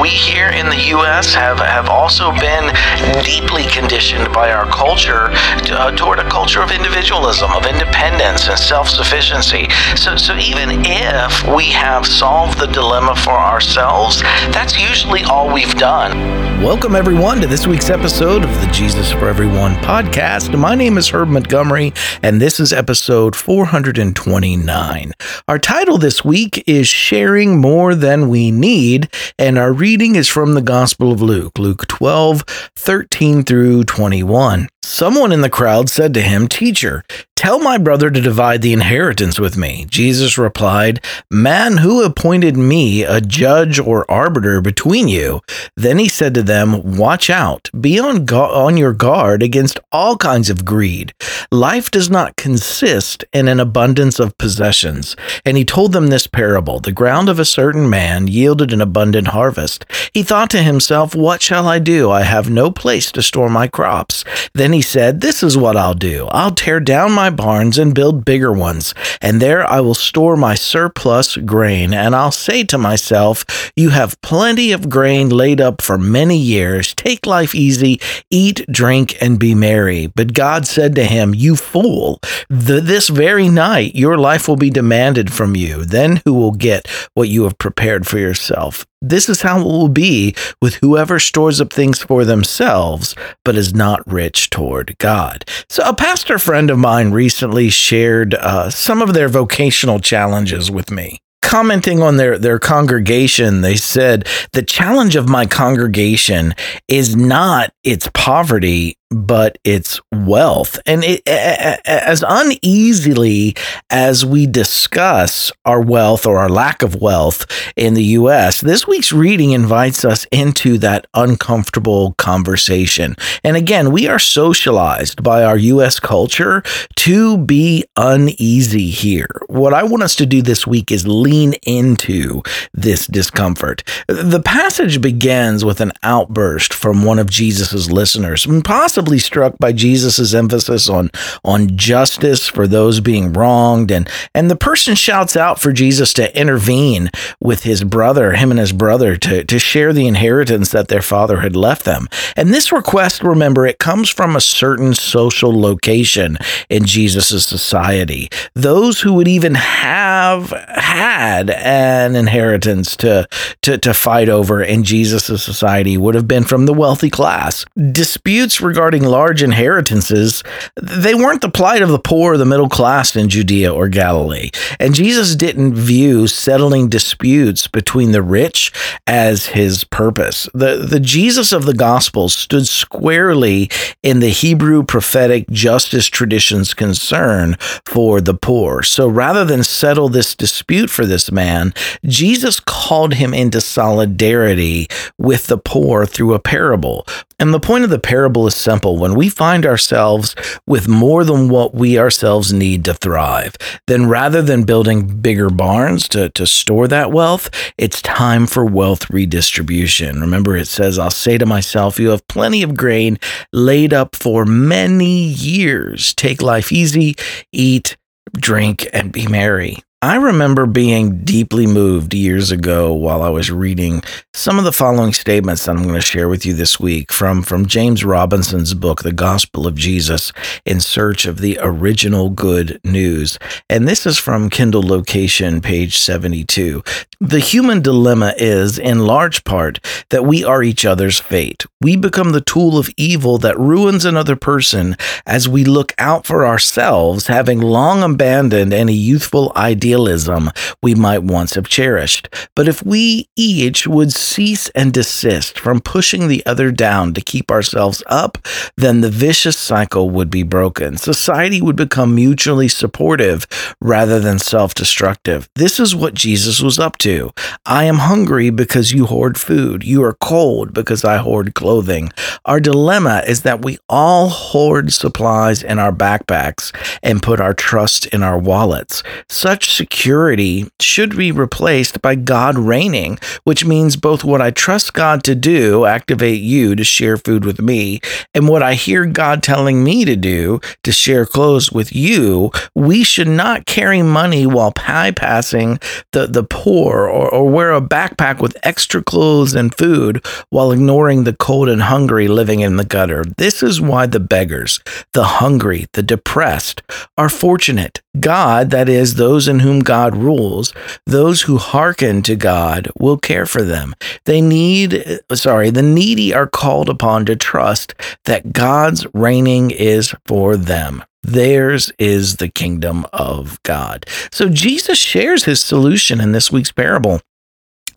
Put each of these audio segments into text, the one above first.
we here in the U.S. have, have also been deeply conditioned by our culture to, uh, toward a culture of individualism, of independence and self-sufficiency. So, so even if we have solved the dilemma for ourselves, that's usually all we've done. Welcome, everyone, to this week's episode of the Jesus for Everyone podcast. My name is Herb Montgomery, and this is episode 429. Our title this week is Sharing More Than We Need, and our reading is from the Gospel of Luke, Luke 12, 13 through 21. Someone in the crowd said to him, Teacher, tell my brother to divide the inheritance with me. Jesus replied, Man, who appointed me a judge or arbiter between you? Then he said to them, Watch out, be on, gu- on your guard against all kinds of greed. Life does not consist in an abundance of possessions. And he told them this parable The ground of a certain man yielded an abundant harvest. He thought to himself, What shall I do? I have no place to store my crops. Then he said, This is what I'll do. I'll tear down my barns and build bigger ones, and there I will store my surplus grain. And I'll say to myself, You have plenty of grain laid up for many years. Take life easy, eat, drink, and be merry. But God said to him, You fool, the, this very night your life will be demanded from you. Then who will get what you have prepared for yourself? This is how it will be with whoever stores up things for themselves, but is not rich toward God. So, a pastor friend of mine recently shared uh, some of their vocational challenges with me commenting on their, their congregation, they said, The challenge of my congregation is not its poverty, but it's wealth. And it, as uneasily as we discuss our wealth or our lack of wealth in the US, this week's reading invites us into that uncomfortable conversation. And again, we are socialized by our US culture to be uneasy here. What I want us to do this week is lean into this discomfort. The passage begins with an outburst from one of Jesus's listeners, possibly possibly struck by Jesus's emphasis on on justice for those being wronged and and the person shouts out for Jesus to intervene with his brother, him and his brother to to share the inheritance that their father had left them. And this request, remember, it comes from a certain social location in Jesus's society. Those who would even have had an inheritance to to to fight over in Jesus's society would have been from the wealthy class. Disputes regarding regarding large inheritances, they weren't the plight of the poor or the middle class in Judea or Galilee. And Jesus didn't view settling disputes between the rich as his purpose. The, the Jesus of the Gospels stood squarely in the Hebrew prophetic justice tradition's concern for the poor. So rather than settle this dispute for this man, Jesus called him into solidarity with the poor through a parable. And the point of the parable is simple. When we find ourselves with more than what we ourselves need to thrive, then rather than building bigger barns to, to store that wealth, it's time for wealth redistribution. Remember, it says, I'll say to myself, You have plenty of grain laid up for many years. Take life easy, eat, drink, and be merry. I remember being deeply moved years ago while I was reading some of the following statements that I'm going to share with you this week from, from James Robinson's book, The Gospel of Jesus in Search of the Original Good News. And this is from Kindle Location, page 72. The human dilemma is, in large part, that we are each other's fate. We become the tool of evil that ruins another person as we look out for ourselves, having long abandoned any youthful idealism we might once have cherished. But if we each would cease and desist from pushing the other down to keep ourselves up, then the vicious cycle would be broken. Society would become mutually supportive rather than self destructive. This is what Jesus was up to. I am hungry because you hoard food. You are cold because I hoard clothing. Our dilemma is that we all hoard supplies in our backpacks and put our trust in our wallets. Such security should be replaced by God reigning, which means both what I trust God to do, activate you to share food with me, and what I hear God telling me to do, to share clothes with you, we should not carry money while bypassing the, the poor or, or wear a backpack with extra clothes and food while ignoring the cold and hungry living in the gutter. This is why the beggars, the hungry, the depressed are fortunate. God, that is, those in whom God rules, those who hearken to God will care for them. They need, sorry, the needy are called upon to trust that God's reigning is for them. Theirs is the kingdom of God. So Jesus shares his solution in this week's parable.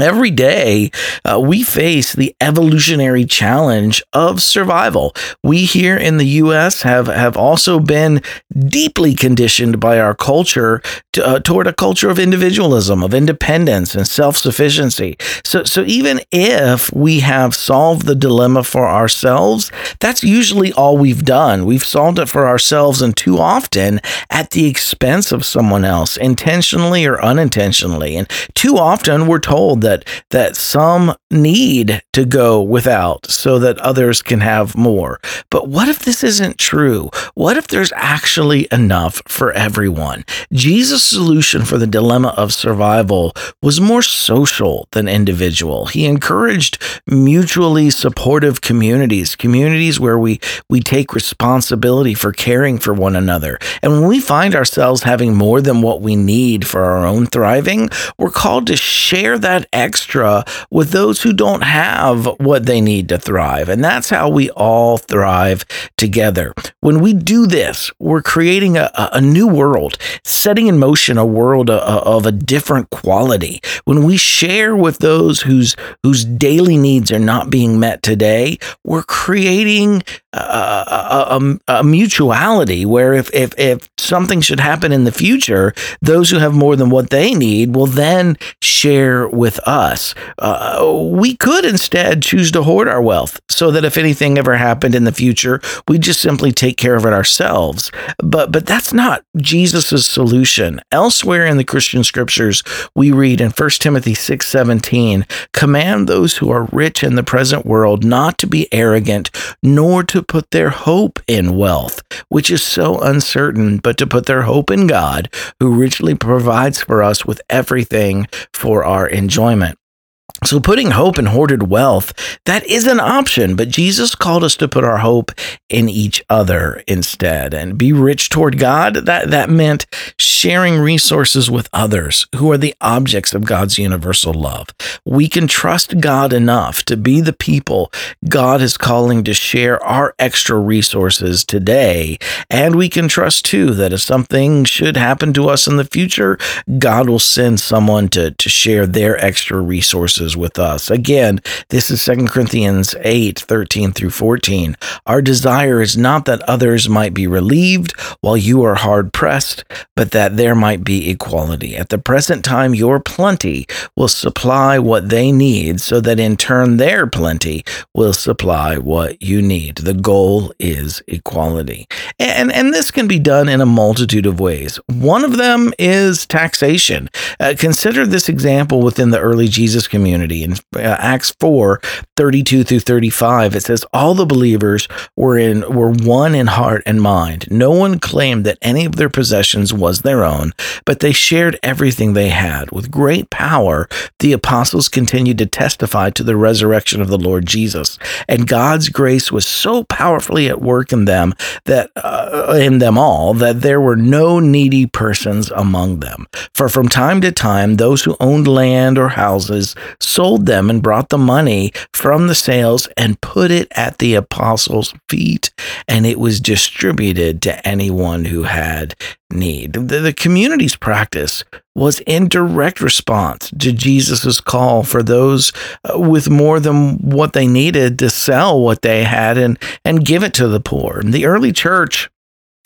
Every day, uh, we face the evolutionary challenge of survival. We here in the U.S. have, have also been deeply conditioned by our culture to, uh, toward a culture of individualism, of independence, and self sufficiency. So, so even if we have solved the dilemma for ourselves, that's usually all we've done. We've solved it for ourselves, and too often at the expense of someone else, intentionally or unintentionally. And too often we're told that that some need to go without so that others can have more. But what if this isn't true? What if there's actually enough for everyone? Jesus' solution for the dilemma of survival was more social than individual. He encouraged mutually supportive communities, communities where we we take responsibility for caring for one another. And when we find ourselves having more than what we need for our own thriving, we're called to share that extra with those who don't have what they need to thrive. And that's how we all thrive together. When we do this, we're creating a, a new world, setting in motion a world of, of a different quality. When we share with those whose whose daily needs are not being met today, we're creating a, a, a, mutuality where if, if, if something should happen in the future, those who have more than what they need will then share with us. Uh, we could instead choose to hoard our wealth so that if anything ever happened in the future, we just simply take care of it ourselves. But but that's not Jesus' solution. Elsewhere in the Christian scriptures, we read in 1 Timothy 6:17, command those who are rich in the present world not to be arrogant, nor to put their hope in wealth, which is so uncertain, but to put their hope in God, who richly provides for us with everything for our enjoyment. So, putting hope in hoarded wealth, that is an option, but Jesus called us to put our hope in each other instead and be rich toward God. That, that meant sharing resources with others who are the objects of God's universal love. We can trust God enough to be the people God is calling to share our extra resources today. And we can trust too that if something should happen to us in the future, God will send someone to, to share their extra resources with us. Again, this is 2 Corinthians 8 13 through 14. Our desire is not that others might be relieved while you are hard pressed, but that there might be equality. At the present time, your plenty will supply what they need, so that in turn their plenty will supply what you need. The goal is equality. And, and this can be done in a multitude of ways. One of them is taxation. Uh, consider this example within the early Jesus community community. In uh, Acts 4 32 through 35, it says, All the believers were, in, were one in heart and mind. No one claimed that any of their possessions was their own, but they shared everything they had. With great power, the apostles continued to testify to the resurrection of the Lord Jesus. And God's grace was so powerfully at work in them that uh, in them all that there were no needy persons among them. For from time to time, those who owned land or houses sold them and brought the money from the sales and put it at the apostles' feet, and it was distributed to anyone who had need. The, the community's practice was in direct response to Jesus' call for those uh, with more than what they needed to sell what they had and, and give it to the poor. The early church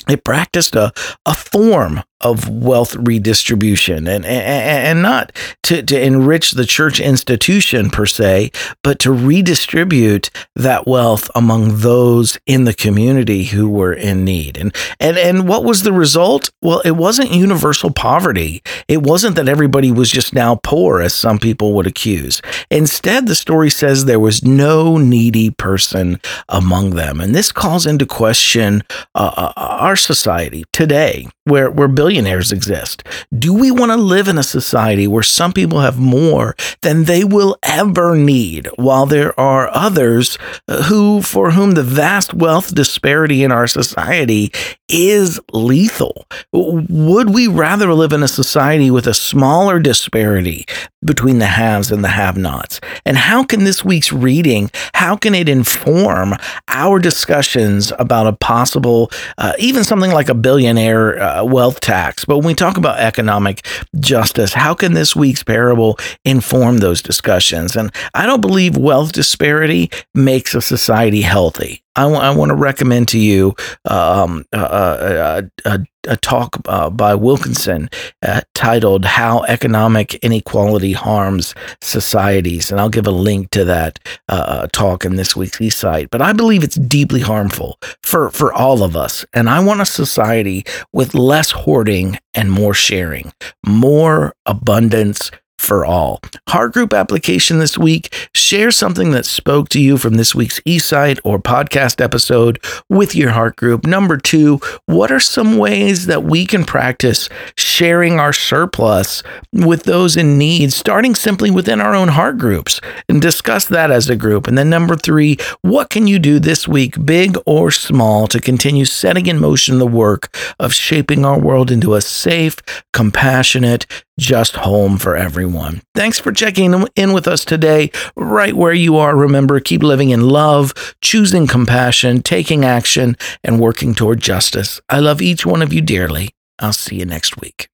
it practiced a, a form of wealth redistribution and, and, and not to, to enrich the church institution per se, but to redistribute that wealth among those in the community who were in need. And, and, and what was the result? Well, it wasn't universal poverty. It wasn't that everybody was just now poor, as some people would accuse. Instead, the story says there was no needy person among them. And this calls into question uh, uh our society today where, where billionaires exist? Do we want to live in a society where some people have more than they will ever need, while there are others uh, who, for whom the vast wealth disparity in our society is lethal? Would we rather live in a society with a smaller disparity between the haves and the have-nots? And how can this week's reading, how can it inform our discussions about a possible, uh, even something like a billionaire uh, wealth tax. But when we talk about economic justice, how can this week's parable inform those discussions? And I don't believe wealth disparity makes a society healthy. I, w- I want to recommend to you um, a, a, a, talk uh, by Wilkinson uh, titled How Economic Inequality Harms Societies. And I'll give a link to that uh, uh talk in this week's e-site. But I believe it's deeply harmful for, for all of us. And I want a society with less hoarding and more sharing, more abundance, for all. Heart group application this week. Share something that spoke to you from this week's e-site or podcast episode with your heart group. Number two, what are some ways that we can practice sharing our surplus with those in need, starting simply within our own heart groups and discuss that as a group. And then number three, what can you do this week, big or small, to continue setting in motion the work of shaping our world into a safe, compassionate, just home for everyone. Thanks for checking in with us today, right where you are. Remember, keep living in love, choosing compassion, taking action, and working toward justice. I love each one of you dearly. I'll see you next week.